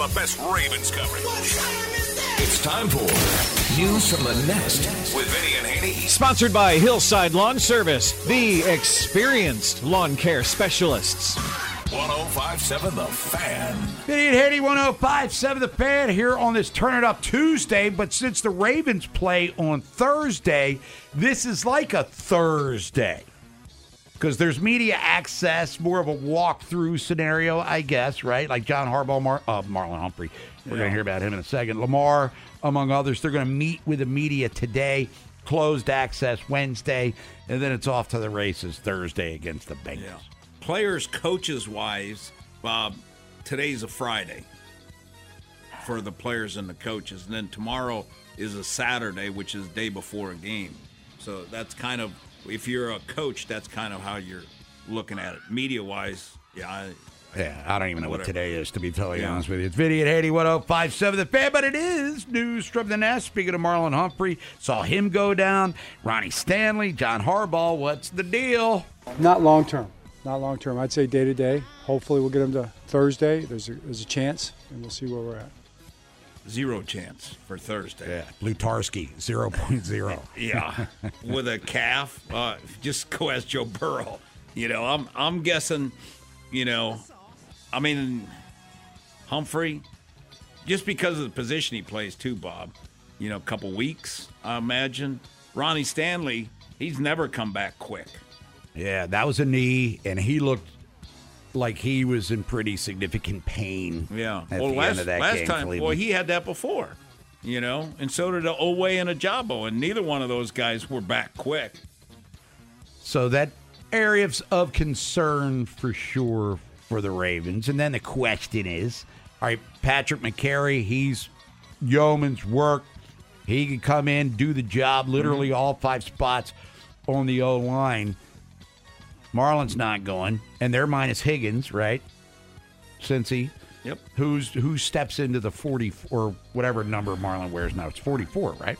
On your home for the best Ravens coverage. It's time for News from the Nest With Vinny and Haynie. Sponsored by Hillside Lawn Service, the experienced lawn care specialists. 1057 The Fan. Vinny and Haynie 1057 The Fan here on this Turn It Up Tuesday. But since the Ravens play on Thursday, this is like a Thursday. Because there's media access, more of a walkthrough scenario, I guess, right? Like John Harbaugh, Mar- uh, Marlon Humphrey. We're going to hear about him in a second. Lamar, among others, they're going to meet with the media today. Closed access Wednesday, and then it's off to the races Thursday against the Bengals. players, coaches wise, Bob, today's a Friday for the players and the coaches, and then tomorrow is a Saturday, which is day before a game. So that's kind of if you're a coach, that's kind of how you're looking at it. Media wise, yeah, I, Yeah, I don't even know what today is, to be totally Yeah. honest with you. It's Vinny at 80 1057 The Fan, but it is news from the nest. Speaking of Marlon Humphrey, saw him go down. Ronnie Stanley, John Harbaugh, what's the deal? Not long term. Not long term. I'd say day to day. Hopefully, we'll get him to Thursday. There's a, there's a chance, and we'll see where we're at. Zero chance for Thursday. Yeah. Lutarski, 0.0. Yeah, with a calf. Uh, just go ask Joe Burrow. You know, I'm I'm guessing. You know, I mean, Humphrey, just because of the position he plays too, Bob. You know, a couple weeks, I imagine. Ronnie Stanley, he's never come back quick. yeah, that was a knee, and he looked like he was in pretty significant pain. Yeah. At well, the last end of that last game, time, Cleveland. well, he had that before. You know, and so did Oweh and Ojabo, and neither one of those guys were back quick. So that areas of concern for sure for the Ravens. And then the question is, all right, Patrick Mekari, he's yeoman's work. He can come in, do the job, literally mm-hmm. all five spots on the O line. Marlon's not going, and they're minus Higgins, right? Cincy. Yep. Who's who steps into the forty or whatever number Marlon wears now? It's forty four, right?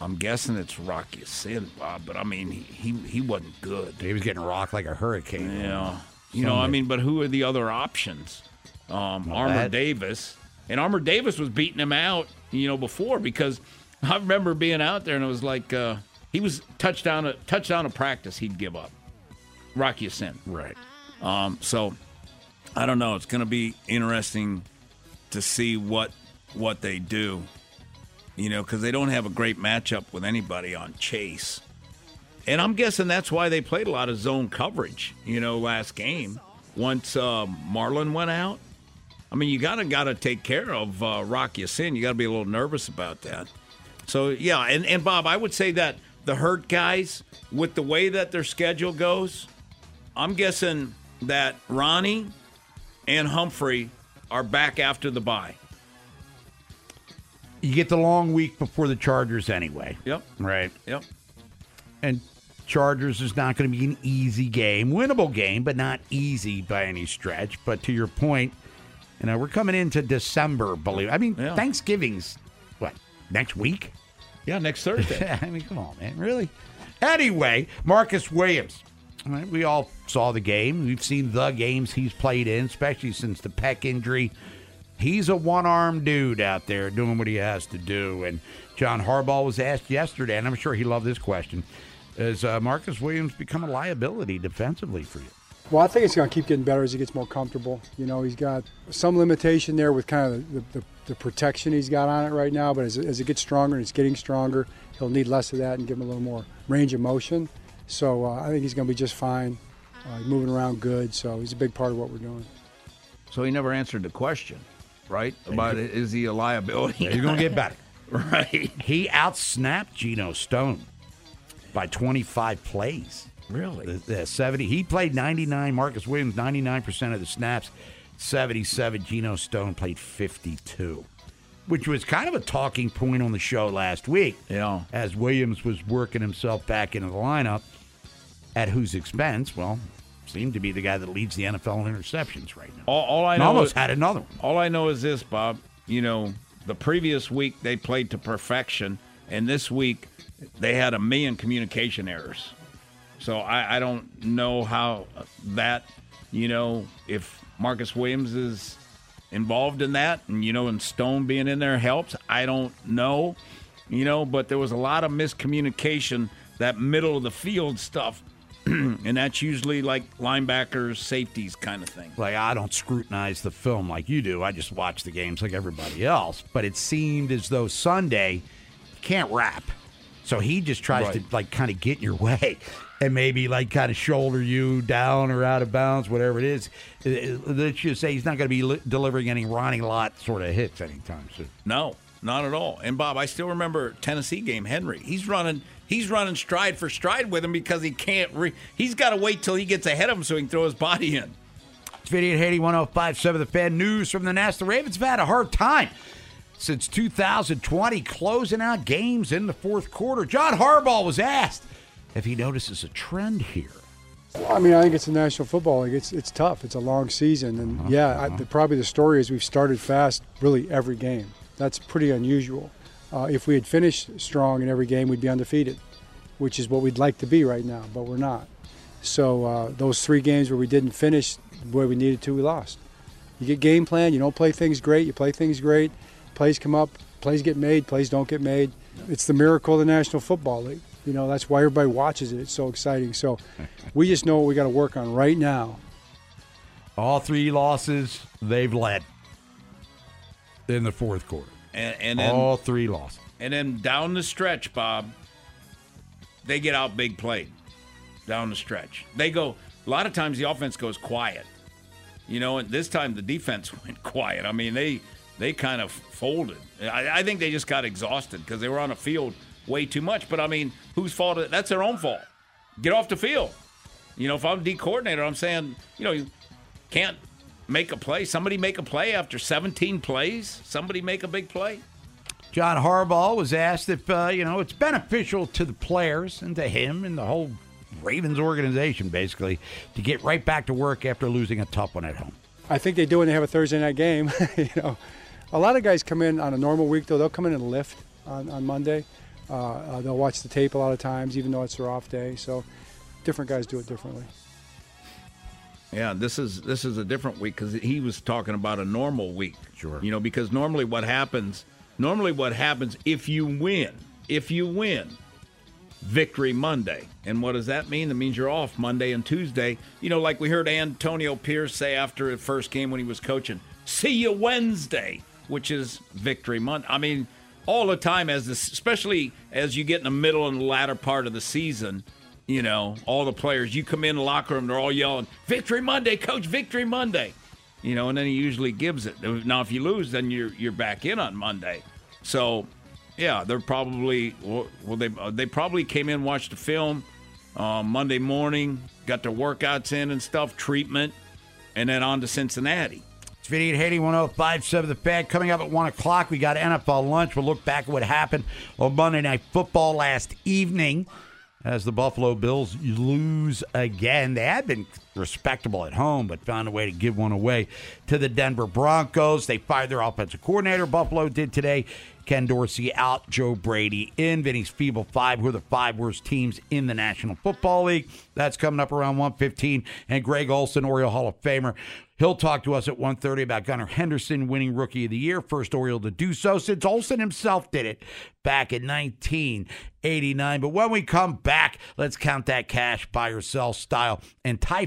I'm guessing it's Rock Ya-Sin, Bob, but I mean, he, he he wasn't good. He was getting rocked like a hurricane. Yeah. You know, I mean, but who are the other options? Um, Armour that- Davis. And Armour-Davis was beating him out, you know, before because I remember being out there and it was like uh, he was touchdown a touchdown of practice he'd give up. Rock Ya-Sin. Right. Um, so I don't know. It's going to be interesting to see what what they do. You know, because they don't have a great matchup with anybody on Chase, and I'm guessing that's why they played a lot of zone coverage. You know, last game once uh, Marlon went out. I mean, you gotta gotta take care of uh, Rock Ya-Sin. You gotta be a little nervous about that. So yeah, and and Bob, I would say that the hurt guys with the way that their schedule goes, I'm guessing that Ronnie and Humphrey are back after the bye. You get the long week before the Chargers anyway. Yep. Right. Yep. And Chargers is not going to be an easy game, winnable game, but not easy by any stretch. But to your point, you know, we're coming into December, believe I mean, Yeah. Thanksgiving's what, next week? Yeah, next Thursday. I mean, come on, man. Really? Anyway, Marcus Williams. Right, we all saw the game. We've seen the games he's played in, especially since the pec injury. He's a one armed dude out there doing what he has to do. And John Harbaugh was asked yesterday, and I'm sure he loved this question Has uh, Marcus Williams become a liability defensively for you? Well, I think it's going to keep getting better as he gets more comfortable. You know, he's got some limitation there with kind of the, the, the protection he's got on it right now, but as, as it gets stronger and it's getting stronger, he'll need less of that and give him a little more range of motion. So uh, I think he's going to be just fine. Uh, moving around good, so he's a big part of what we're doing. So he never answered the question, right? About is he a liability? He's going to get better. right. He outsnapped Geno Stone by 25 plays. Really? The, the 70. He played 99. Marcus Williams 99% of the snaps. 77. Geno Stone played 52, which was kind of a talking point on the show last week. Yeah. As Williams was working himself back into the lineup, at whose expense? Well, seemed to be the guy that leads the NFL in interceptions right now. All, all I know almost is, had another one. All I know is this, Bob. You know, the previous week they played to perfection, and this week they had a million communication errors. So I, I don't know how that, you know, if Marcus Williams is involved in that, and you know, and Stone being in there helps. I don't know, you know, but there was a lot of miscommunication. That middle of the field stuff, and that's usually like linebackers, safeties kind of thing. Like I don't scrutinize the film like you do. I just watch the games like everybody else. But it seemed as though Sunday can't rap, so he just tries Right. to like kind of get in your way and maybe like kind of shoulder you down or out of bounds, whatever it is. Uh, uh, Let's just say he's not going to be li- delivering any Ronnie Lott sort of hits anytime soon. No, not at all. And Bob, I still remember Tennessee game. Henry, he's running, he's running stride for stride with him because he can't. Re- he's got to wait till he gets ahead of him so he can throw his body in. It's Vinny and Haynie 1057 The Fan News from the Nest. The Ravens have had a hard time since 2020 closing out games in the fourth quarter. John Harbaugh was asked if he notices a trend here. I mean, I think it's the National Football League. It's it's tough. It's a long season, and yeah, I, the, probably the story is we've started fast, really every game. That's pretty unusual. Uh, if we had finished strong in every game, we'd be undefeated, which is what we'd like to be right now, but we're not. So uh, those three games where we didn't finish where we needed to, we lost. You get game plan. You don't play things great. You play things great. Plays come up. Plays get made. Plays don't get made. It's the miracle of the National Football League. You know that's why everybody watches it. It's so exciting. So we just know what we got to work on right now. All three losses they've led in the fourth quarter. And, and then, All three losses. and then down the stretch, Bob, they get out big play. Down the stretch, they go. A lot of times the offense goes quiet. You know, and this time the defense went quiet. I mean, they they kind of folded. I, I think they just got exhausted because they were on the field way too much. But I mean, whose fault? That's their own fault. Get off the field. You know, if I'm D coordinator, I'm saying, you know, you can't make a play. Somebody make a play after 17 plays. Somebody make a big play. John Harbaugh was asked if uh, you know it's beneficial to the players and to him and the whole Ravens organization, basically, to get right back to work after losing a tough one at home. I think they do when they have a Thursday night game. you know, a lot of guys come in on a normal week though. They'll come in and lift on, on Monday. Uh, uh, they'll watch the tape a lot of times, even though it's their off day. So, different guys do it differently. Yeah, this is this is a different week because he was talking about a normal week. Sure. You know, because normally what happens, normally what happens if you win, if you win, victory Monday. And what does that mean? That means you're off Monday and Tuesday. You know, like we heard Antonio Pierce say after the first game when he was coaching, "See you Wednesday," which is victory Monday. I mean, all the time as this, especially as you get in the middle and the latter part of the season. You know, all the players, you come in the locker room, they're all yelling, Victory Monday, coach, victory Monday. You know, and then he usually gives it. Now, if you lose, then you're you're back in on Monday. So, yeah, they're probably well. They uh, they probably came in, watched the film uh, Monday morning, got their workouts in and stuff, treatment, and then on to Cincinnati. It's Vinny and Haynie 1057 The Fan. Coming up at 1 o'clock, we got NFL lunch. We'll look back at what happened on Monday Night Football last evening as the Buffalo Bills lose again. They had been respectable at home, but found a way to give one away to the Denver Broncos. They fired their offensive coordinator, Buffalo did today. Ken Dorsey out, Joe Brady in. Vinny's Feeble Five, who are the five worst teams in the National Football League. That's coming up around 115. And Gregg Olson, Oriole Hall of Famer, He'll talk to us at 1.30 about Gunnar Henderson winning Rookie of the Year, first Oriole to do so since Olson himself did it back in 1989. But when we come back, let's count that cash, buy or sell style. And Tai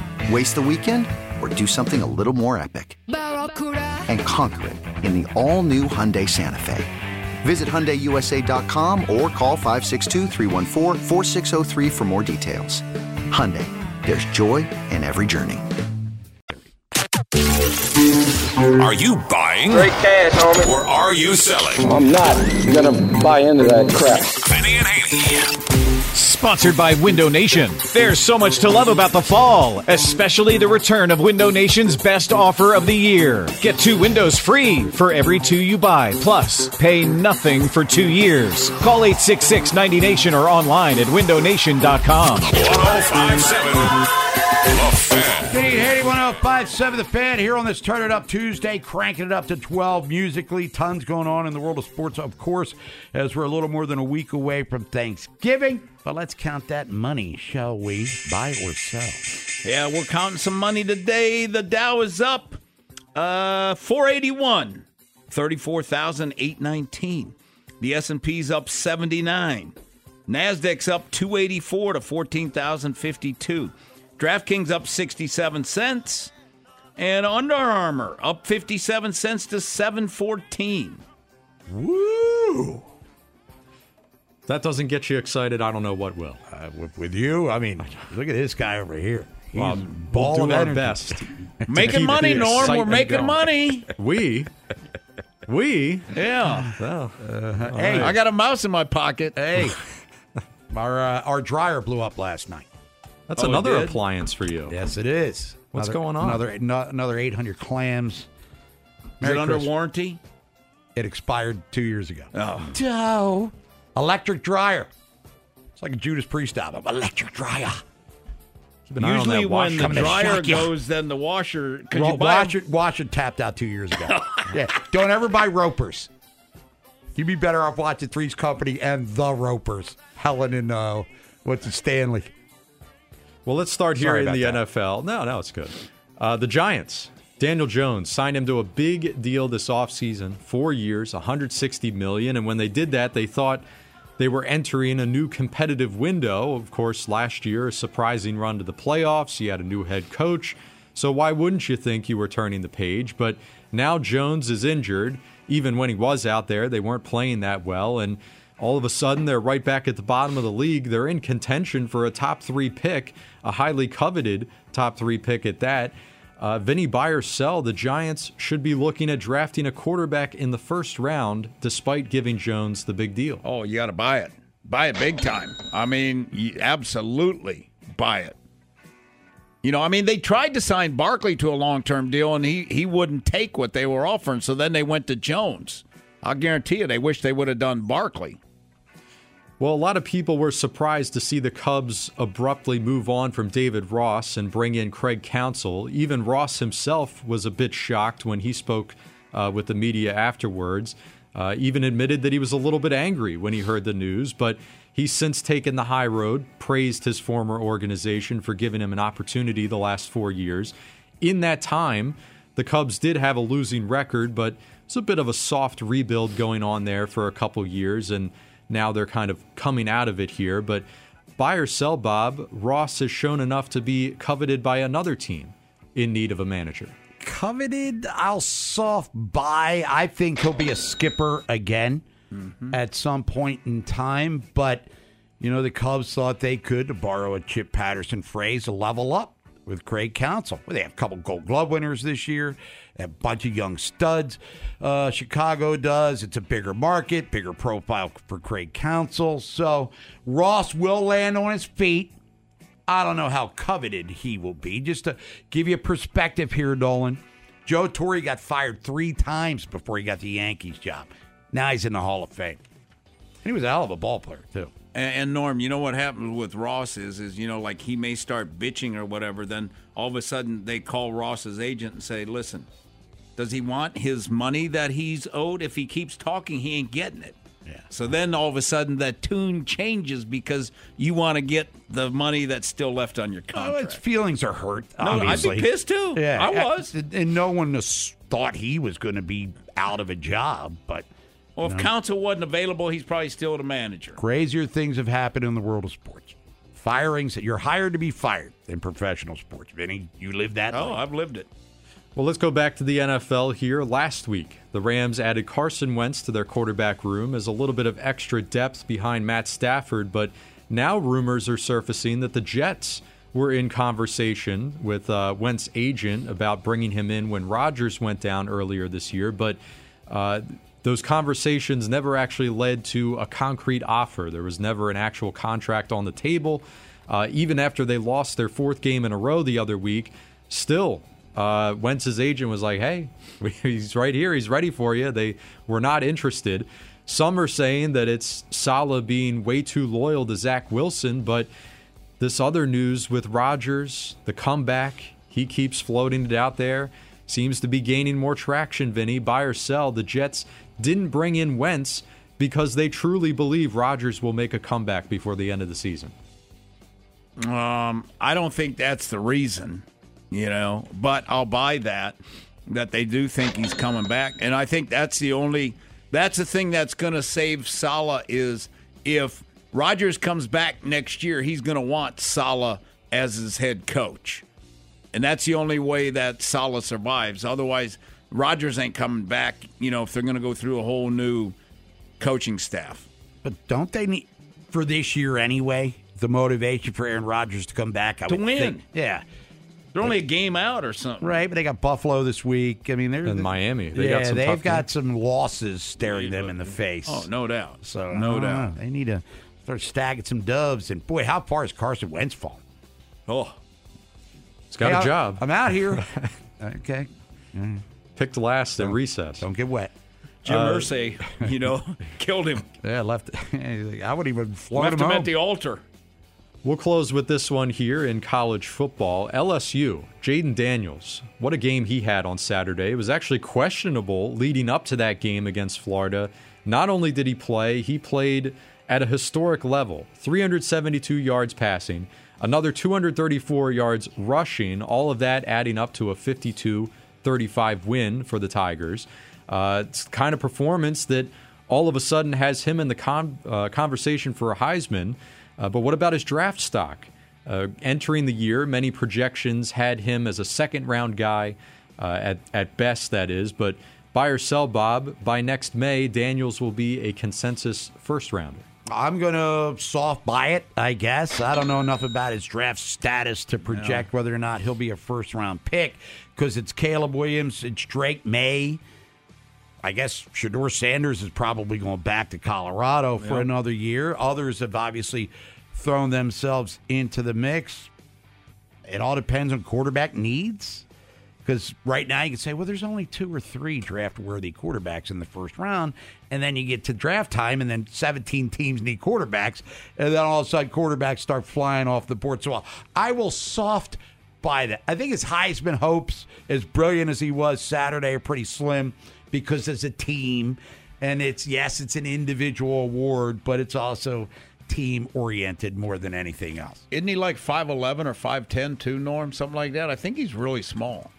Waste the weekend or do something a little more epic? And conquer it in the all new Hyundai Santa Fe. Visit HyundaiUSA.com or call 562 for more details. Hyundai, there's joy in every journey. Are you buying? Great cash, homie. Or are you selling? I'm not gonna buy into that crap. Benny and Haynie. Sponsored by Window Nation. There's so much to love about the fall, especially the return of Window Nation's best offer of the year. Get two windows free for every two you buy, plus pay nothing for two years. Call 866 90Nation or online at windownation.com. 1057. Benny 1057 The Fan here on this Turn It Up Tuesday, cranking it up to 12 musically. Tons going on in the world of sports, of course, as we're a little more than a week away from Thanksgiving. But let's count that money, shall we? Buy or sell? Yeah, we're counting some money today. The Dow is up uh 481, 34,819. The S&P's up 79. Nasdaq's up 284 to 14,052. DraftKings up 67 cents. And Under Armour up 57 cents to 714. Woo! That doesn't get you excited. I don't know what will. Uh, with, with you, I mean, look at this guy over here. He's Well, ball we'll of do our energy. best. Making money, Norm. We're making going. money. We, we. Yeah. Well, Hey, I got a mouse in my pocket. hey, our uh, our dryer blew up last night. That's Oh, another appliance for you. Yes, it is. What's Another- going on? Another no- another 800 clams. Is it under Christmas. warranty? It expired two years ago. Oh. Doe. Electric dryer. It's like a Judas Priest album. Electric dryer. Keep an eye on Usually that when the dryer shock ya. goes, then the washer. Could Well, you buy watch it. Watch it tapped out two years ago. yeah. Don't ever buy Ropers. You'd be better off watching Three's Company and the Ropers. Helen and uh, what's it, Stanley. Well, let's start here Sorry in the that. NFL. No, no, it's good. Uh, the Giants. Daniel Jones signed him to a big deal this offseason, four years, 160 million. And when they did that, they thought they were entering a new competitive window. Of course, last year, a surprising run to the playoffs. You had a new head coach. So why wouldn't you think you were turning the page? But now Jones is injured. Even when he was out there, they weren't playing that well. And all of a sudden, they're right back at the bottom of the league. They're in contention for a top three pick, a highly coveted top three pick at that. Uh, Vinny buy or sell, the Giants should be looking at drafting a quarterback in the first round, despite giving Jones the big deal. Oh, you got to buy it. Buy it big time. I mean, absolutely buy it. You know, I mean, they tried to sign Barkley to a long term deal, and he, he wouldn't take what they were offering. So then they went to Jones. I'll guarantee you, they wish they would have done Barkley. Well, a lot of people were surprised to see the Cubs abruptly move on from David Ross and bring in Craig Counsell. Even Ross himself was a bit shocked when he spoke uh, with the media afterwards. Uh, even admitted that he was a little bit angry when he heard the news, but he's since taken the high road, praised his former organization for giving him an opportunity the last four years. In that time, the Cubs did have a losing record, but it's a bit of a soft rebuild going on there for a couple years, and now they're kind of coming out of it here. But buy or sell, Bob, Ross has shown enough to be coveted by another team in need of a manager. Coveted, I'll soft buy. I think he'll be a skipper again Mm-hmm. at some point in time. But, you know, the Cubs thought they could, to borrow a Chip Patterson phrase, level up with Craig Counsell. Well, they have a couple gold glove winners this year, a bunch of young studs. Uh, Chicago does. It's a bigger market, bigger profile for Craig Counsell. So Ross will land on his feet. I don't know how coveted he will be. Just to give you a perspective here, Dolan. Joe Torre got fired three times before he got the Yankees job. Now he's in the Hall of Fame. And he was a hell of a ball player, too. And, and Norm, you know what happens with Ross is, is you know, like he may start bitching or whatever. Then all of a sudden they call Ross's agent and say, "Listen, does he want his money that he's owed? If he keeps talking, he ain't getting it." Yeah. So then all of a sudden that tune changes because you want to get the money that's still left on your Oh, contract. its feelings are hurt. No, I'd be pissed too. Yeah, I was. And and no one thought he was going to be out of a job, but well, if No. Counsell wasn't available, he's probably still the manager. crazier things have happened in the world of sports. Firings, you're hired to be fired in professional sports. Vinny, you live that Oh, life. I've lived it. Well, let's go back to the NFL here. Last week, the Rams added Carson Wentz to their quarterback room as a little bit of extra depth behind Matt Stafford, but now rumors are surfacing that the Jets were in conversation with uh, Wentz agent about bringing him in when Rodgers went down earlier this year, but uh, those conversations never actually led to a concrete offer. There was never an actual contract on the table. Uh, even after they lost their fourth game in a row the other week, still uh, Wentz's agent was like, "Hey, he's right here. He's ready for you." They were not interested. Some are saying that it's Salah being way too loyal to Zach Wilson, but this other news with Rodgers, the comeback, he keeps floating it out there, seems to be gaining more traction. Vinny, buy or sell. The Jets didn't bring in Wentz because they truly believe Rodgers will make a comeback before the end of the season. Um, I don't think that's the reason, you know, but I'll buy that that they do think he's coming back, and I think that's the only that's the thing that's going to save Salah is if Rodgers comes back next year, he's going to want Salah as his head coach, and that's the only way that Salah survives. Otherwise, Rodgers ain't coming back. You know, if they're going to go through a whole new coaching staff. But don't they need for this year anyway? The motivation for Aaron Rodgers to come back I To would win. think- yeah, They're only a game out or something. right. But they got Buffalo this week. I mean, they're And Miami. They yeah, got some they've tough got games. some losses staring them in the face. Oh, no doubt. So no I doubt. know. they need to start stacking some doves. And boy, how far is Carson Wentz fallen? Oh, He's got Hey, a I- job. I'm out here. okay, Picked last at recess. don't get wet. Jim Uh, Irsay, you know, killed him. Yeah, left. I would even float Left him him home. at the altar. We'll close with this one here in college football. LSU, Jayden Daniels. What a game he had on Saturday. It was actually questionable leading up to that game against Florida. Not only did he play, he played at a historic level 372 yards passing, another 234 yards rushing, all of that adding up to a 52 35 win for the Tigers. Uh, it's kind of performance that all of a sudden has him in the con- uh, conversation for a Heisman. Uh, but what about his draft stock? Uh, entering the year, many projections had him as a second round guy, uh, at, at best, that is. But buy or sell, Bob, by next May, Daniels will be a consensus first rounder. I'm gonna soft buy it, I guess. I don't know enough about his draft status to project whether or not he'll be a first round pick because it's Caleb Williams, it's Drake Maye. I guess Shedeur Sanders is probably going back to Colorado for Yep. another year. Others have obviously thrown themselves into the mix. It all depends on quarterback needs. Because right now you can say, well, there's only two or three draft worthy quarterbacks in the first round. And then you get to draft time, and then 17 teams need quarterbacks. And then all of a sudden, quarterbacks start flying off the board. So uh, I will soft buy that. I think his Heisman hopes, as brilliant as he was Saturday, are pretty slim because as a team, and it's, yes, it's an individual award, but it's also team oriented more than anything else. Isn't he like 5'11 or 5'10 too, Norm? Something like that? I think he's really small.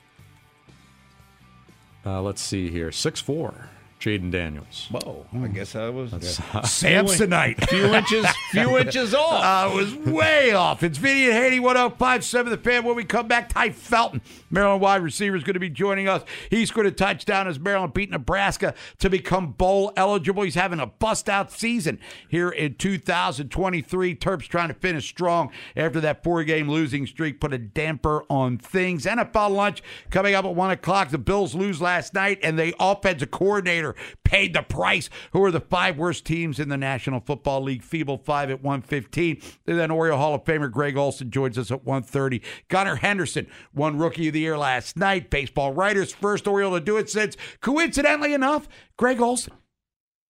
Uh, let's see here. Six four. Jayden Daniels. Whoa, I guess I was Samsonite. few inches, few inches off. I was way off. It's Vinny and Haynie, 1057 The Fan. When we come back, Tai Felton, Maryland wide receiver, is going to be joining us. He scored a touchdown as Maryland beat Nebraska to become bowl eligible. He's having a bust out season here in 2023. Terps trying to finish strong after that four game losing streak put a damper on things. NFL lunch coming up at 1 o'clock. The Bills lose last night, and the offensive coordinator paid the price. Who are the five worst teams in the National Football League? Feeble five at 115. And then Oriole Hall of Famer Gregg Olson joins us at 130. Gunnar Henderson won Rookie of the Year last night. Baseball writers, first Oriole to do it since, coincidentally enough, Gregg Olson.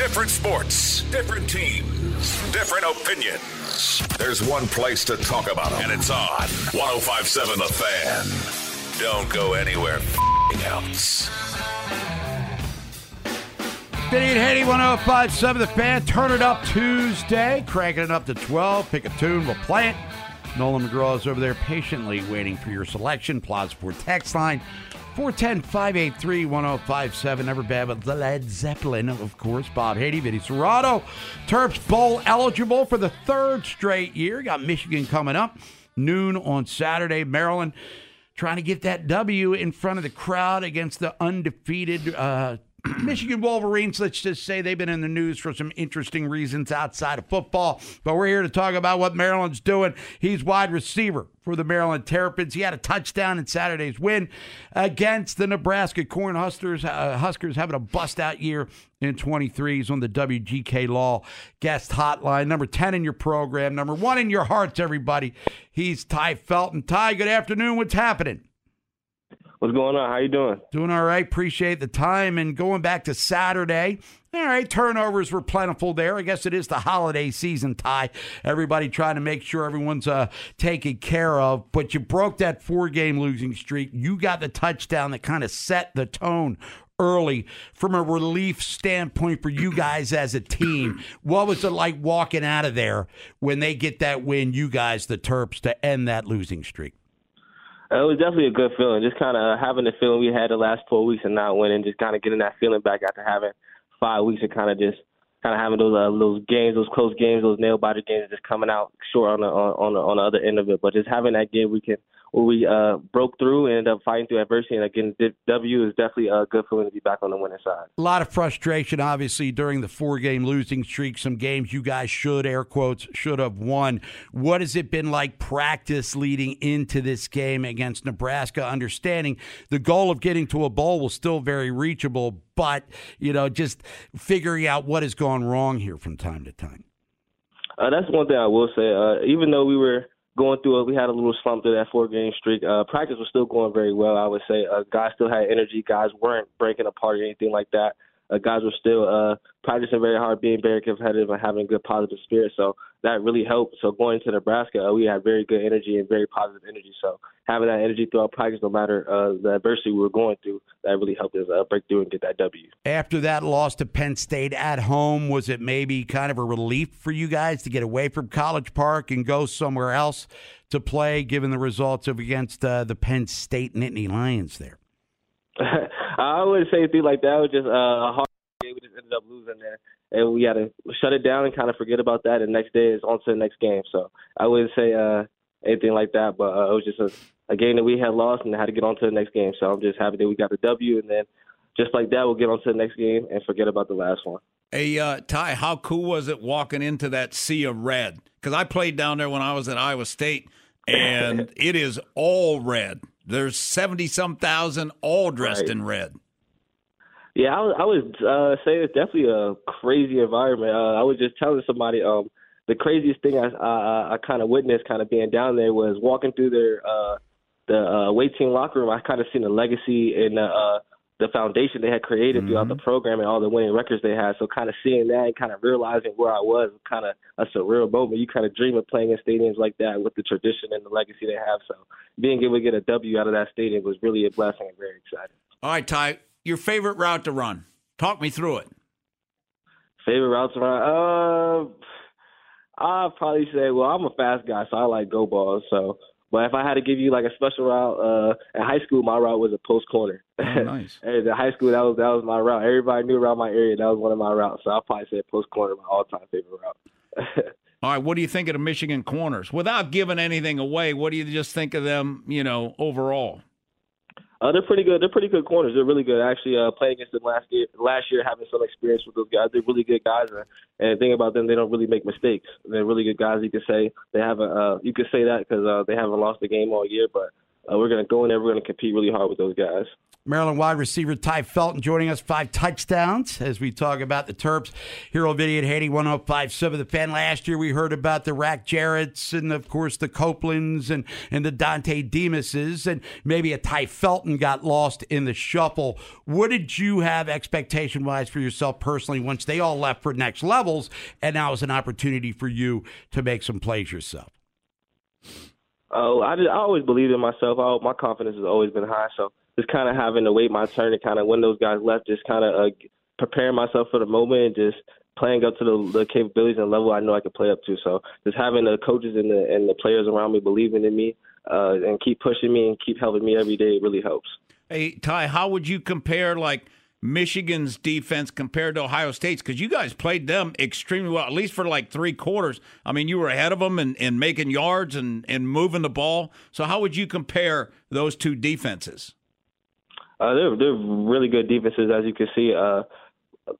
Different sports, different teams, different opinions. There's one place to talk about them, and it's on 1057 The Fan. Don't go anywhere else. Vinny and Haynie, 1057 The Fan. Turn it up Tuesday. Cranking it up to 12. Pick a tune. We'll play it. Nolan McGraw is over there patiently waiting for your selection. Plaza for text line 410 583 1057. Never bad, but the Led Zeppelin, of course. Bob Haynie, Vinny Cerrato. Terps Bowl eligible for the third straight year. Got Michigan coming up. Noon on Saturday. Maryland trying to get that W in front of the crowd against the undefeated uh, Michigan Wolverines, let's just say they've been in the news for some interesting reasons outside of football. But we're here to talk about what Maryland's doing. He's wide receiver for the Maryland Terrapins. He had a touchdown in Saturday's win against the Nebraska Cornhuskers. Uh, Huskers having a bust out year in 23. He's on the WGK Law guest hotline. Number 10 in your program, number one in your hearts, everybody. He's Tai Felton. Tai, good afternoon. What's happening? What's going on? How you doing? Doing all right. Appreciate the time. And going back to Saturday, all right, turnovers were plentiful there. I guess it is the holiday season, Tai. Everybody trying to make sure everyone's uh, taken care of. But you broke that four game losing streak. You got the touchdown that kind of set the tone early from a relief standpoint for you guys as a team. What was it like walking out of there when they get that win, you guys, the Terps, to end that losing streak? Uh, it was definitely a good feeling. Just kind of having the feeling we had the last four weeks and not winning, just kind of getting that feeling back after having five weeks of kind of just kind of having those uh, those games, those close games, those nail biter games, just coming out short on the on on the, on the other end of it. But just having that game we can where we uh, broke through and ended up fighting through adversity and again W is definitely a good feeling to be back on the winning side. A lot of frustration, obviously, during the four game losing streak. Some games you guys should, air quotes, should have won. What has it been like practice leading into this game against Nebraska? Understanding the goal of getting to a bowl was still very reachable, but, you know, just figuring out what has gone wrong here from time to time. Uh, that's one thing I will say. Uh, even though we were going through it. We had a little slump through that four game streak. Uh, practice was still going very well, I would say. Uh, guys still had energy. Guys weren't breaking apart or anything like that. Uh, guys were still uh, practicing very hard, being very competitive, and having a good positive spirit. So that really helped. So going to Nebraska, uh, we had very good energy and very positive energy. So having that energy throughout practice, no matter uh, the adversity we were going through, that really helped us uh, break through and get that W. After that loss to Penn State at home, was it maybe kind of a relief for you guys to get away from College Park and go somewhere else to play, given the results of against uh, the Penn State Nittany Lions there? I wouldn't say anything like that. It was just uh, a hard game. We just ended up losing there, and we had to shut it down and kind of forget about that. And next day is on to the next game. So I wouldn't say uh, anything like that. But uh, it was just a, a game that we had lost and had to get on to the next game. So I'm just happy that we got the W, and then just like that, we'll get on to the next game and forget about the last one. Hey, uh, Tai, how cool was it walking into that sea of red? Because I played down there when I was at Iowa State, and it is all red. There's 70 some thousand all dressed Right. in red. Yeah, I, I would uh, say it's definitely a crazy environment. Uh, I was just telling somebody um, the craziest thing I I, I kind of witnessed, kind of being down there, was walking through their uh, the uh, away team locker room. I kind of seen the legacy and the uh, the foundation they had created throughout the program and all the winning records they had. So kind of seeing that and kind of realizing where I was, kind of a surreal moment. You kind of dream of playing in stadiums like that with the tradition and the legacy they have. So being able to get a W out of that stadium was really a blessing and very exciting. All right, Tai, your favorite route to run? Talk me through it. Favorite routes around? Uh, I'd probably say, well, I'm a fast guy, so I like go balls. So, but if I had to give you like a special route, uh, in high school, my route was a post corner. Oh, nice. in high school, that was that was my route. Everybody knew around my area that was one of my routes. So I'll probably say post corner, my all time favorite route. All right, what do you think of the Michigan corners? Without giving anything away, what do you just think of them, you know, overall? Uh, they're pretty good. They're pretty good corners. They're really good. Actually, uh, playing against them last year, last year having some experience with those guys. They're really good guys, and, and the thing about them, they don't really make mistakes. They're really good guys. You could say they haven't. Uh, you could say that because uh, they haven't lost a game all year. But uh, we're to go in there. We're to compete really hard with those guys. Maryland wide receiver Tai Felton joining us, five touchdowns as we talk about the Terps. Hero Video at Haynie 1057 The Fan. Last year we heard about the Rack Jarretts and, of course, the Copelands and, and the Dontay Demuses, and maybe a Tai Felton got lost in the shuffle. What did you have expectation wise for yourself personally once they all left for next levels, and now is an opportunity for you to make some plays yourself? Oh, I, just, I always believed in myself. I, my confidence has always been high. So just kind of having to wait my turn and kind of when those guys left, just kind of uh, preparing myself for the moment and just playing up to the, the capabilities and level I know I can play up to. So just having the coaches and the and the players around me believing in me uh, and keep pushing me and keep helping me every day really helps. Hey, Tai, how would you compare like Michigan's defense compared to Ohio State's? Because you guys played them extremely well, at least for like three quarters. I mean, you were ahead of them and in making yards and, and moving the ball. So how would you compare those two defenses? Uh, they're they're really good defenses, as you can see. Uh,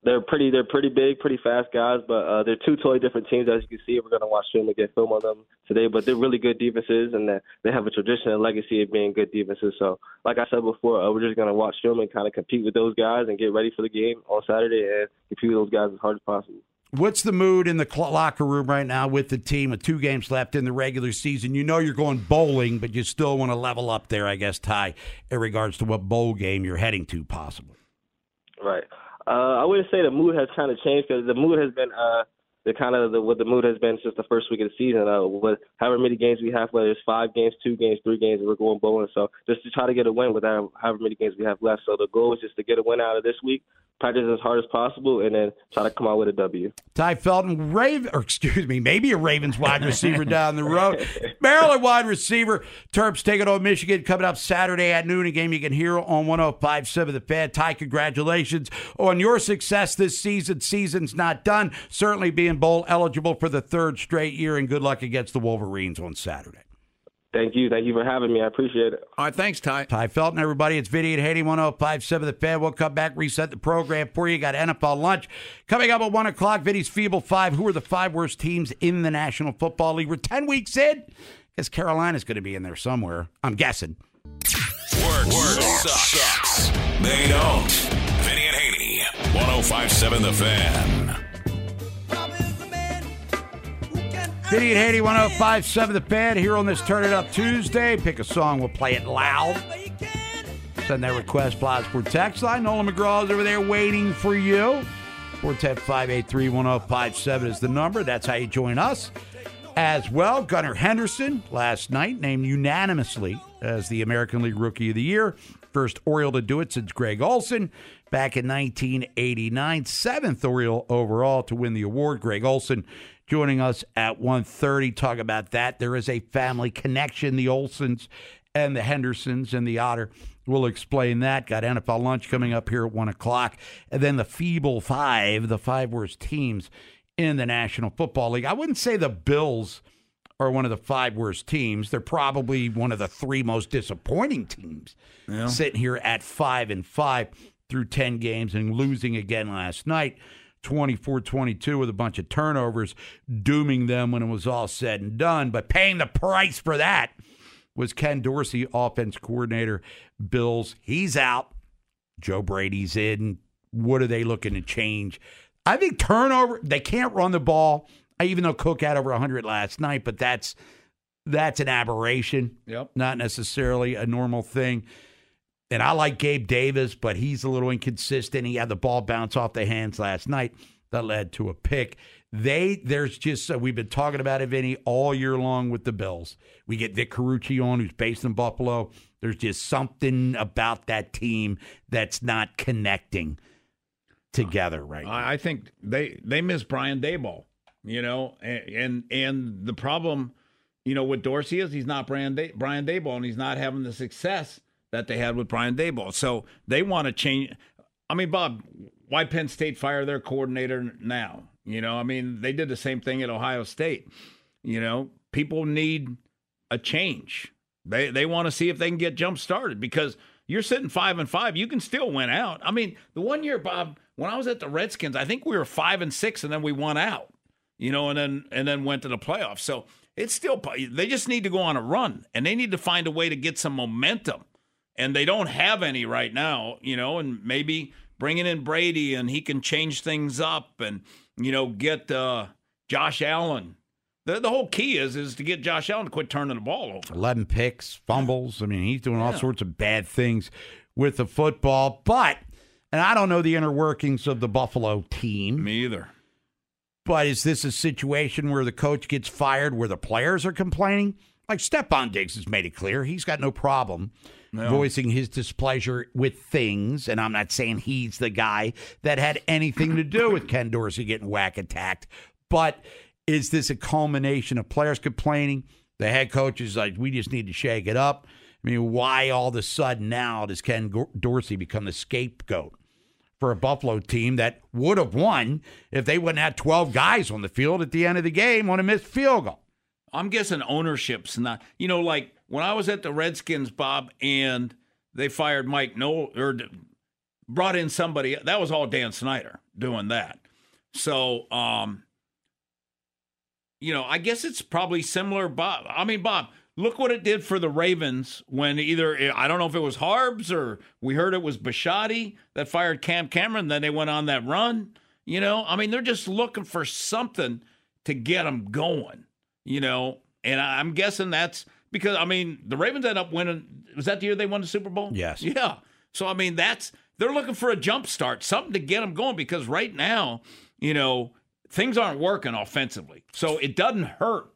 they're pretty they're pretty big, pretty fast guys, but uh, they're two totally different teams, as you can see. We're going to watch film and get film on them today, but they're really good defenses, and they- have a tradition and legacy of being good defenses. So, like I said before, uh, we're just going to watch film and kind of compete with those guys and get ready for the game on Saturday and compete with those guys as hard as possible. What's the mood in the locker room right now with the team with two games left in the regular season? You know you're going bowling, but you still want to level up there, I guess, Tai, in regards to what bowl game you're heading to, possibly. Right. Uh, I wouldn't say the mood has kind of changed because the mood has been uh, the kind of the, what the mood has been since the first week of the season. Uh, with however many games we have, whether it's five games, two games, three games, we're going bowling. So just to try to get a win with however many games we have left. So the goal is just to get a win out of this week, practice as hard as possible, and then try to come out with a W. Tai Felton, Raven, or excuse me, maybe a Ravens wide receiver down the road. Maryland wide receiver. Terps taking on Michigan coming up Saturday at noon. A game you can hear on 1057 The Fan. Tai, congratulations on your success this season. Season's not done. Certainly being bowl eligible for the third straight year, and good luck against the Wolverines on Saturday. Thank you. Thank you for having me. I appreciate it. All right, thanks, Tai. Tai Felton, everybody. It's Vinny and Haynie 1057 The Fan. We'll come back, reset the program for you. Got NFL lunch coming up at 1 o'clock. Vinny's Feeble Five. Who are the five worst teams in the National Football League? We're 10 weeks in. Guess Carolina's going to be in there somewhere. I'm guessing. Word, word sucks. They don't. Vinny and Haynie. 1057 The Fan. Vinny and Haynie 1057 The Fan here on this Turn It Up Tuesday. Pick a song, we'll play it loud. Send that request, Plaza Sport text line. Nolan McGraw is over there waiting for you. 410-583-1057 is the number. That's how you join us. As well, Gunnar Henderson last night named unanimously as the American League Rookie of the Year. First Oriole to do it since Gregg Olson back in 1989. Seventh Oriole overall to win the award. Gregg Olson joining us at 1.30. Talk about that. There is a family connection, the Olsons and the Hendersons and the Otter. We'll explain that. Got NFL lunch coming up here at 1 o'clock. And then the feeble five, the five worst teams in the National Football League. I wouldn't say the Bills are one of the five worst teams. They're probably one of the three most disappointing teams Yeah. sitting here at five and five through 10 games and losing again last night 24-22 with a bunch of turnovers dooming them when it was all said and done. But paying the price for that was ken dorsey offense coordinator bills. He's out. Joe brady's in. What are they looking to change? I think turnover they can't run the ball even though cook had over 100 last night but that's that's an aberration. Yep. not necessarily a normal thing and I like Gabe Davis, but he's a little inconsistent. He had the ball bounce off the hands last night that led to a pick. They there's just uh, we've been talking about it, Vinny, all year long with the Bills. We get Vic Carucci on, who's based in Buffalo. There's just something about that team that's not connecting together right now. I think they they miss Brian Daboll, you know, and and, and the problem, you know, with Dorsey is he's not Brian Day, Brian Daboll, and he's not having the success that they had with Brian Daboll. So they want to change. I mean, Bob, why Penn State fire their coordinator now? You know, I mean, they did the same thing at Ohio State. You know, people need a change. They they want to see if they can get jump started because you're sitting five and five. You can still win out. I mean, the one year, Bob, when I was at the Redskins, I think we were five and six, and then we won out. You know, and then and then went to the playoffs. So it's still they just need to go on a run, and they need to find a way to get some momentum, and they don't have any right now. You know, and maybe bringing in Brady and he can change things up, and you know, get uh, Josh Allen. The, the whole key is is to get Josh Allen to quit turning the ball over. 11 picks, fumbles. I mean, he's doing all Yeah. sorts of bad things with the football. But, and I don't know the inner workings of the Buffalo team. Me either. But is this a situation where the coach gets fired where the players are complaining? Like Stefon Diggs has made it clear he's got no problem No. voicing his displeasure with things. And I'm not saying he's the guy that had anything to do with Ken Dorsey getting whack attacked. But is this a culmination of players complaining? The head coach is like, we just need to shake it up. I mean, why all of a sudden now does Ken Dorsey become the scapegoat? for a Buffalo team that would have won if they wouldn't have 12 guys on the field at the end of the game on a missed field goal. I'm guessing ownership's not. You know, like when I was at the Redskins, Bob, and they fired Mike Noel or brought in somebody. That was all Dan Snyder doing that. So, um, you know, I guess it's probably similar. Bob, I mean, Bob, look what it did for the Ravens when either I don't know if it was Harbs or we heard it was Bisciotti that fired Cam Cameron. Then they went on that run. You know, I mean, they're just looking for something to get them going. You know, and I'm guessing that's because I mean the Ravens end up winning. Was that the year they won the Super Bowl? Yes. Yeah. So I mean that's they're looking for a jump start, something to get them going because right now, you know, things aren't working offensively. So it doesn't hurt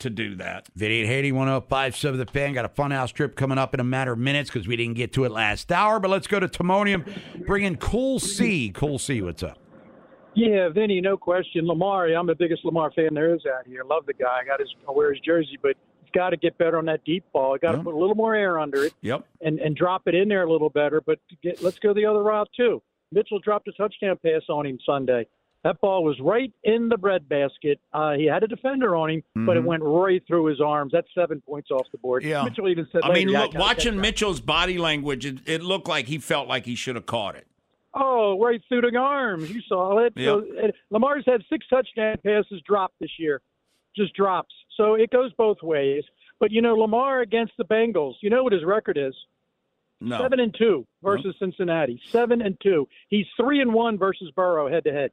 to do that. Vinny and Haynie, 1057 The Fan. Got a funhouse trip coming up in a matter of minutes because we didn't get to it last hour. But let's go to Timonium. Bring in Cool C. Cool C, what's up? Yeah, Vinny, no question. Lamar, I'm the biggest Lamar fan there is out here. Love the guy. I got his, I wear his jersey, but he's got to get better on that deep ball. I got to Yeah. put a little more air under it Yep. and and drop it in there a little better. But get, let's go the other route too. Mitchell dropped a touchdown pass on him Sunday. That ball was right in the breadbasket. Uh, he had a defender on him, but it Mhm. went right through his arms. That's seven points off the board. Yeah. Mitchell even said, I mean, look, gotta watching. Mitchell's body language, it, it looked like he felt like he should have caught it. Oh, right through the arms. You saw it. So, uh, Lamar's had six touchdown passes dropped this year, just drops. So it goes both ways. But you know, Lamar against the Bengals. You know what his record is? No. Seven and two versus Cincinnati. Seven and two. He's three and one versus Burrow head to head.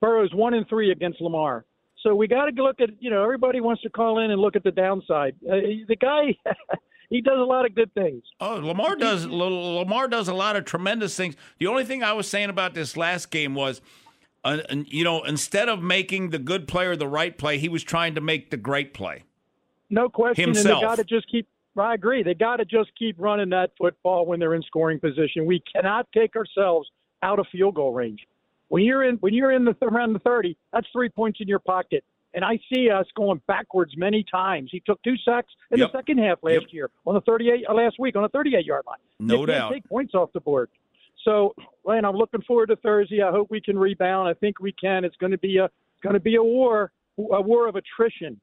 Burrow's one and three against Lamar. So we got to look at you know everybody wants to call in and look at the downside. Uh, the guy, he does a lot of good things. Oh, Lamar does Lamar does a lot of tremendous things. The only thing I was saying about this last game was, uh, you know, instead of making the good player the right play, he was trying to make the great play. No question. Himself. And they got to just keep. I agree. They got to just keep running that football when they're in scoring position. We cannot take ourselves out of field goal range. When you're in when you're in the around the 30, that's three points in your pocket. And I see us going backwards many times. He took two sacks in Yep. the second half last Yep. year on the 38 uh, last week on the 38 yard line. No you can't doubt. Take points off the board. So, Lane, I'm looking forward to Thursday. I hope we can rebound. I think we can. It's going to be a going to be a war, a war of attrition.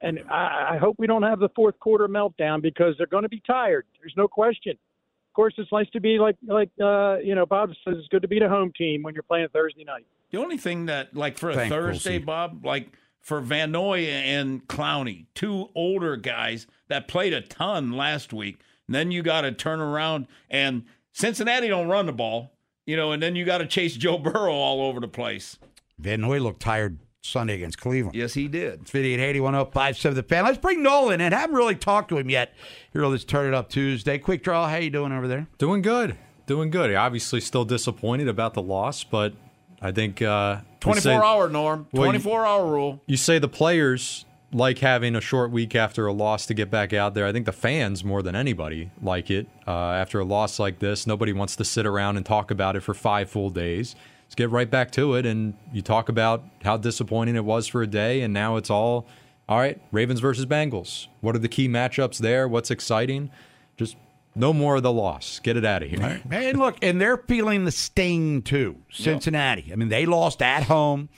And I, I hope we don't have the fourth quarter meltdown because they're going to be tired. There's no question. Of course, it's nice to be like like uh, you know Bob says. It's good to beat a home team when you're playing Thursday night. The only thing that, like for a Thank Thursday, Bob, like for Van Noy and Clowney, two older guys that played a ton last week. And then you got to turn around and Cincinnati don't run the ball, you know, and then you got to chase Joe Burrow all over the place. Van Noy looked tired Sunday against Cleveland. Yes, he did. It's 58 1057 The Fan. Let's bring Nolan in. I Haven't really talked to him yet here on this Turn It Up Tuesday. Quick draw. How you doing over there? Doing good. Doing good. Obviously, still disappointed about the loss, but I think uh, we 24 say- hour norm, Well, you- 24 hour rule. You say the players like having a short week after a loss to get back out there. I think the fans more than anybody like it. Uh, after a loss like this, nobody wants to sit around and talk about it for five full days. Let's get right back to it, and you talk about how disappointing it was for a day, and now it's all all right. Ravens versus Bengals. What are the key matchups there? What's exciting? Just no more of the loss. Get it out of here. And look, and they're feeling the sting too. Cincinnati. I mean, they lost at home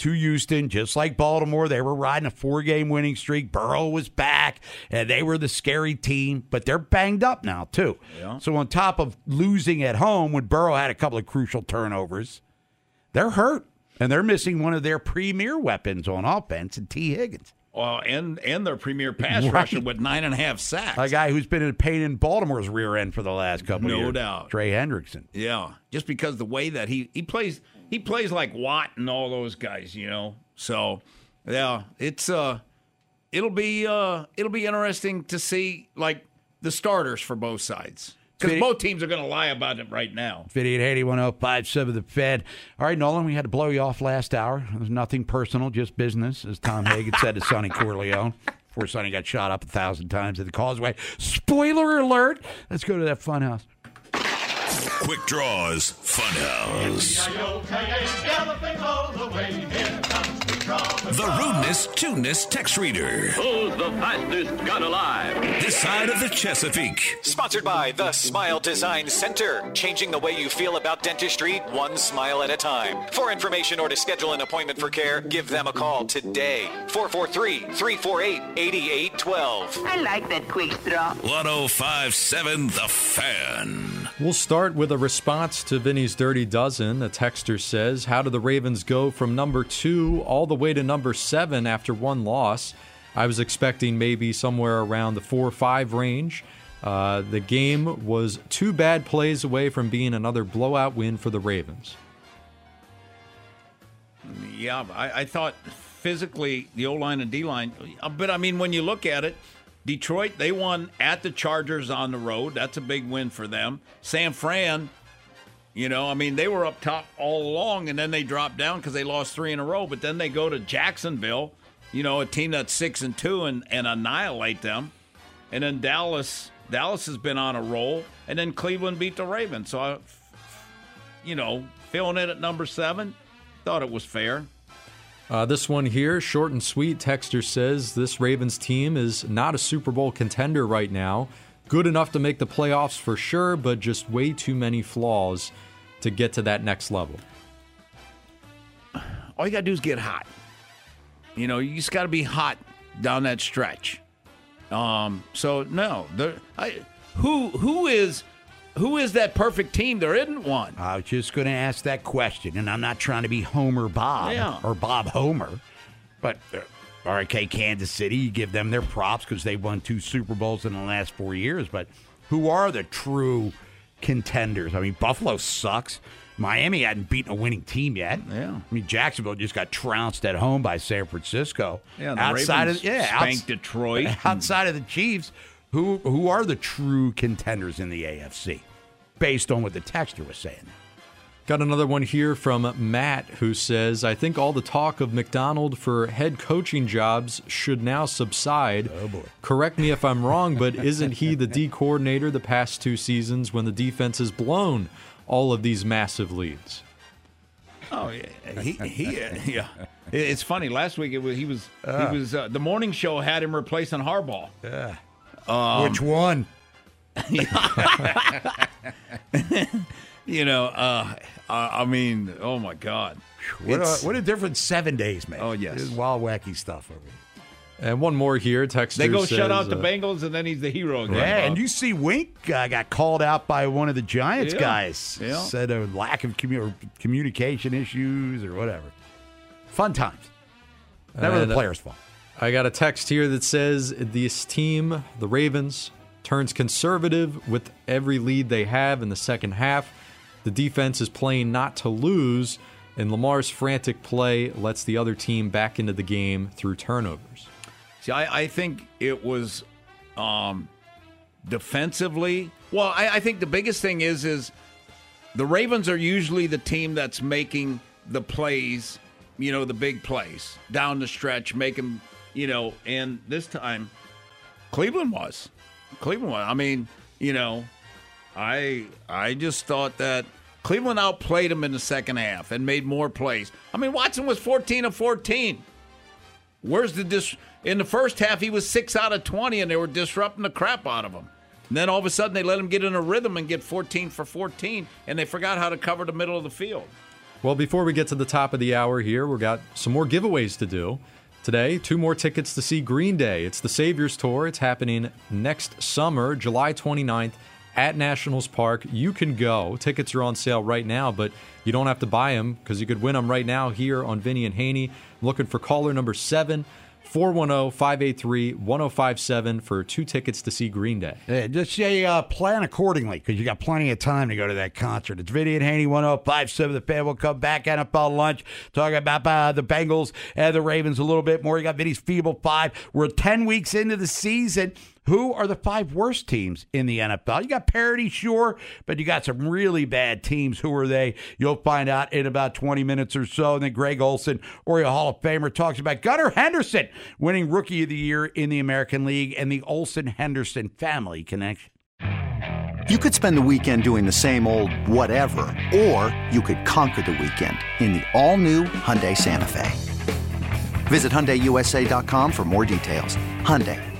to Houston, just like Baltimore. They were riding a four game winning streak. Burrow was back, and they were the scary team, but they're banged up now, too. Yeah. So, on top of losing at home when Burrow had a couple of crucial turnovers, they're hurt, and they're missing one of their premier weapons on offense, and Tee Higgins. Well, and and their premier pass Right. rusher with nine and a half sacks. A guy who's been in pain in Baltimore's rear end for the last couple of No years. doubt. Trey Hendrickson. Yeah, just because the way that he he plays, he plays like Watt and all those guys, you know. So, yeah, it's uh, it'll be uh, it'll be interesting to see like the starters for both sides because both teams are going to lie about it right now. 5880 1057 The Fed. All right, Nolan, we had to blow you off last hour. It was nothing personal, just business, as Tom Hagen said to Sonny Corleone before Sonny got shot up a thousand times at the causeway. Spoiler alert. Let's go to that fun house. Quick Draws Funhouse. The rudeness, tuneness text reader. Who's the fastest gun alive? This side of the Chesapeake. Sponsored by the Smile Design Center, changing the way you feel about dentistry one smile at a time. For information or to schedule an appointment for care, give them a call today. 443 348 8812. I like that quick straw. 1057 The Fan. We'll start with a response to Vinny's Dirty Dozen. A texter says, How do the Ravens go from number two all the way to number seven after one loss? I was expecting maybe somewhere around the four or five range. Uh, the game was two bad plays away from being another blowout win for the Ravens. Yeah, I, I thought physically the O line and D line, but I mean when you look at it, Detroit they won at the Chargers on the road. That's a big win for them. San Fran, you know, I mean they were up top all along, and then they dropped down because they lost three in a row. But then they go to Jacksonville, you know, a team that's six and two, and, and annihilate them. And then Dallas, Dallas has been on a roll, and then Cleveland beat the Ravens. So I, you know, filling it at number seven, thought it was fair. Uh, this one here, short and sweet. Texter says this Ravens team is not a Super Bowl contender right now. Good enough to make the playoffs for sure, but just way too many flaws to get to that next level. all you got to do is get hot. You know, you just got to be hot down that stretch. Um, so no, there, I, who who is who is that perfect team? There isn't one. I was just going to ask that question, and I'm not trying to be Homer Bob Yeah. or Bob Homer, but uh, RK Kansas City, you give them their props because they won two Super Bowls in the last four years. But who are the true contenders? I mean, Buffalo sucks. Miami hadn't beaten a winning team yet. Yeah. I mean, Jacksonville just got trounced at home by San Francisco. Yeah, outside Ravens of yeah, spanked outs- Detroit. Outside of the Chiefs, Who who are the true contenders in the AFC, based on what the texter was saying? Got another one here from Matt who says, I think all the talk of McDonald for head coaching jobs should now subside. Oh, boy. Correct me if I'm wrong, but isn't he the D coordinator the past two seasons when the defense has blown all of these massive leads? Oh yeah, he, he uh, yeah. It's funny. Last week it was he was Ah. he was uh, the morning show had him replacing Harbaugh. Yeah. Um, Which one? you know, uh, I I mean, oh my God, What a, It's- what a different seven days, man. Oh, yes. This wild, wacky stuff over here. And one more here. Texter they go says, shut out the uh, Bengals, and then he's the hero again. Yeah, and you see Wink uh, got called out by one of the Giants Yeah. guys. Yeah. Said a lack of commu- communication issues or whatever. Fun times. Never And, the player's fault. I got a text here that says this team, the Ravens, turns conservative with every lead they have in the second half. The defense is playing not to lose, and Lamar's frantic play lets the other team back into the game through turnovers. See, I, I think it was um, defensively. Well, I, I think the biggest thing is is the Ravens are usually the team that's making the plays, you know, the big plays down the stretch, making, you know, and this time Cleveland was. Cleveland was. I mean, you know, I I just thought that Cleveland outplayed them in the second half and made more plays. I mean, Watson was 14 of 14. Where's the dis? In the first half, he was six out of 20, and they were disrupting the crap out of him. And then all of a sudden, they let him get in a rhythm and get 14 for 14, and they forgot how to cover the middle of the field. Well, before we get to the top of the hour here, we've got some more giveaways to do. Today, two more tickets to see Green Day. It's the Saviors Tour. It's happening next summer, July 29th at Nationals Park. You can go. Tickets are on sale right now, but you don't have to buy them because you could win them right now here on Vinny and Haynie. I'm looking for caller number seven, 410 583 1057 for two tickets to see Green Day. Yeah, just say uh, plan accordingly because you got plenty of time to go to that concert. It's Vinny and Haynie 1057 The Fan. We'll come back at NFL lunch, talking about uh, the Bengals and the Ravens a little bit more. You got Vinny's Feeble Five. We're 10 weeks into the season. Who are the five worst teams in the NFL? You got parity, sure, but you got some really bad teams. Who are they? You'll find out in about 20 minutes or so. And then Gregg Olson, Oriole Hall of Famer, talks about Gunnar Henderson winning Rookie of the Year in the American League and the Olson Henderson family connection. You could spend the weekend doing the same old whatever, or you could conquer the weekend in the all-new Hyundai Santa Fe. Visit HyundaiUSA.com for more details. Hyundai,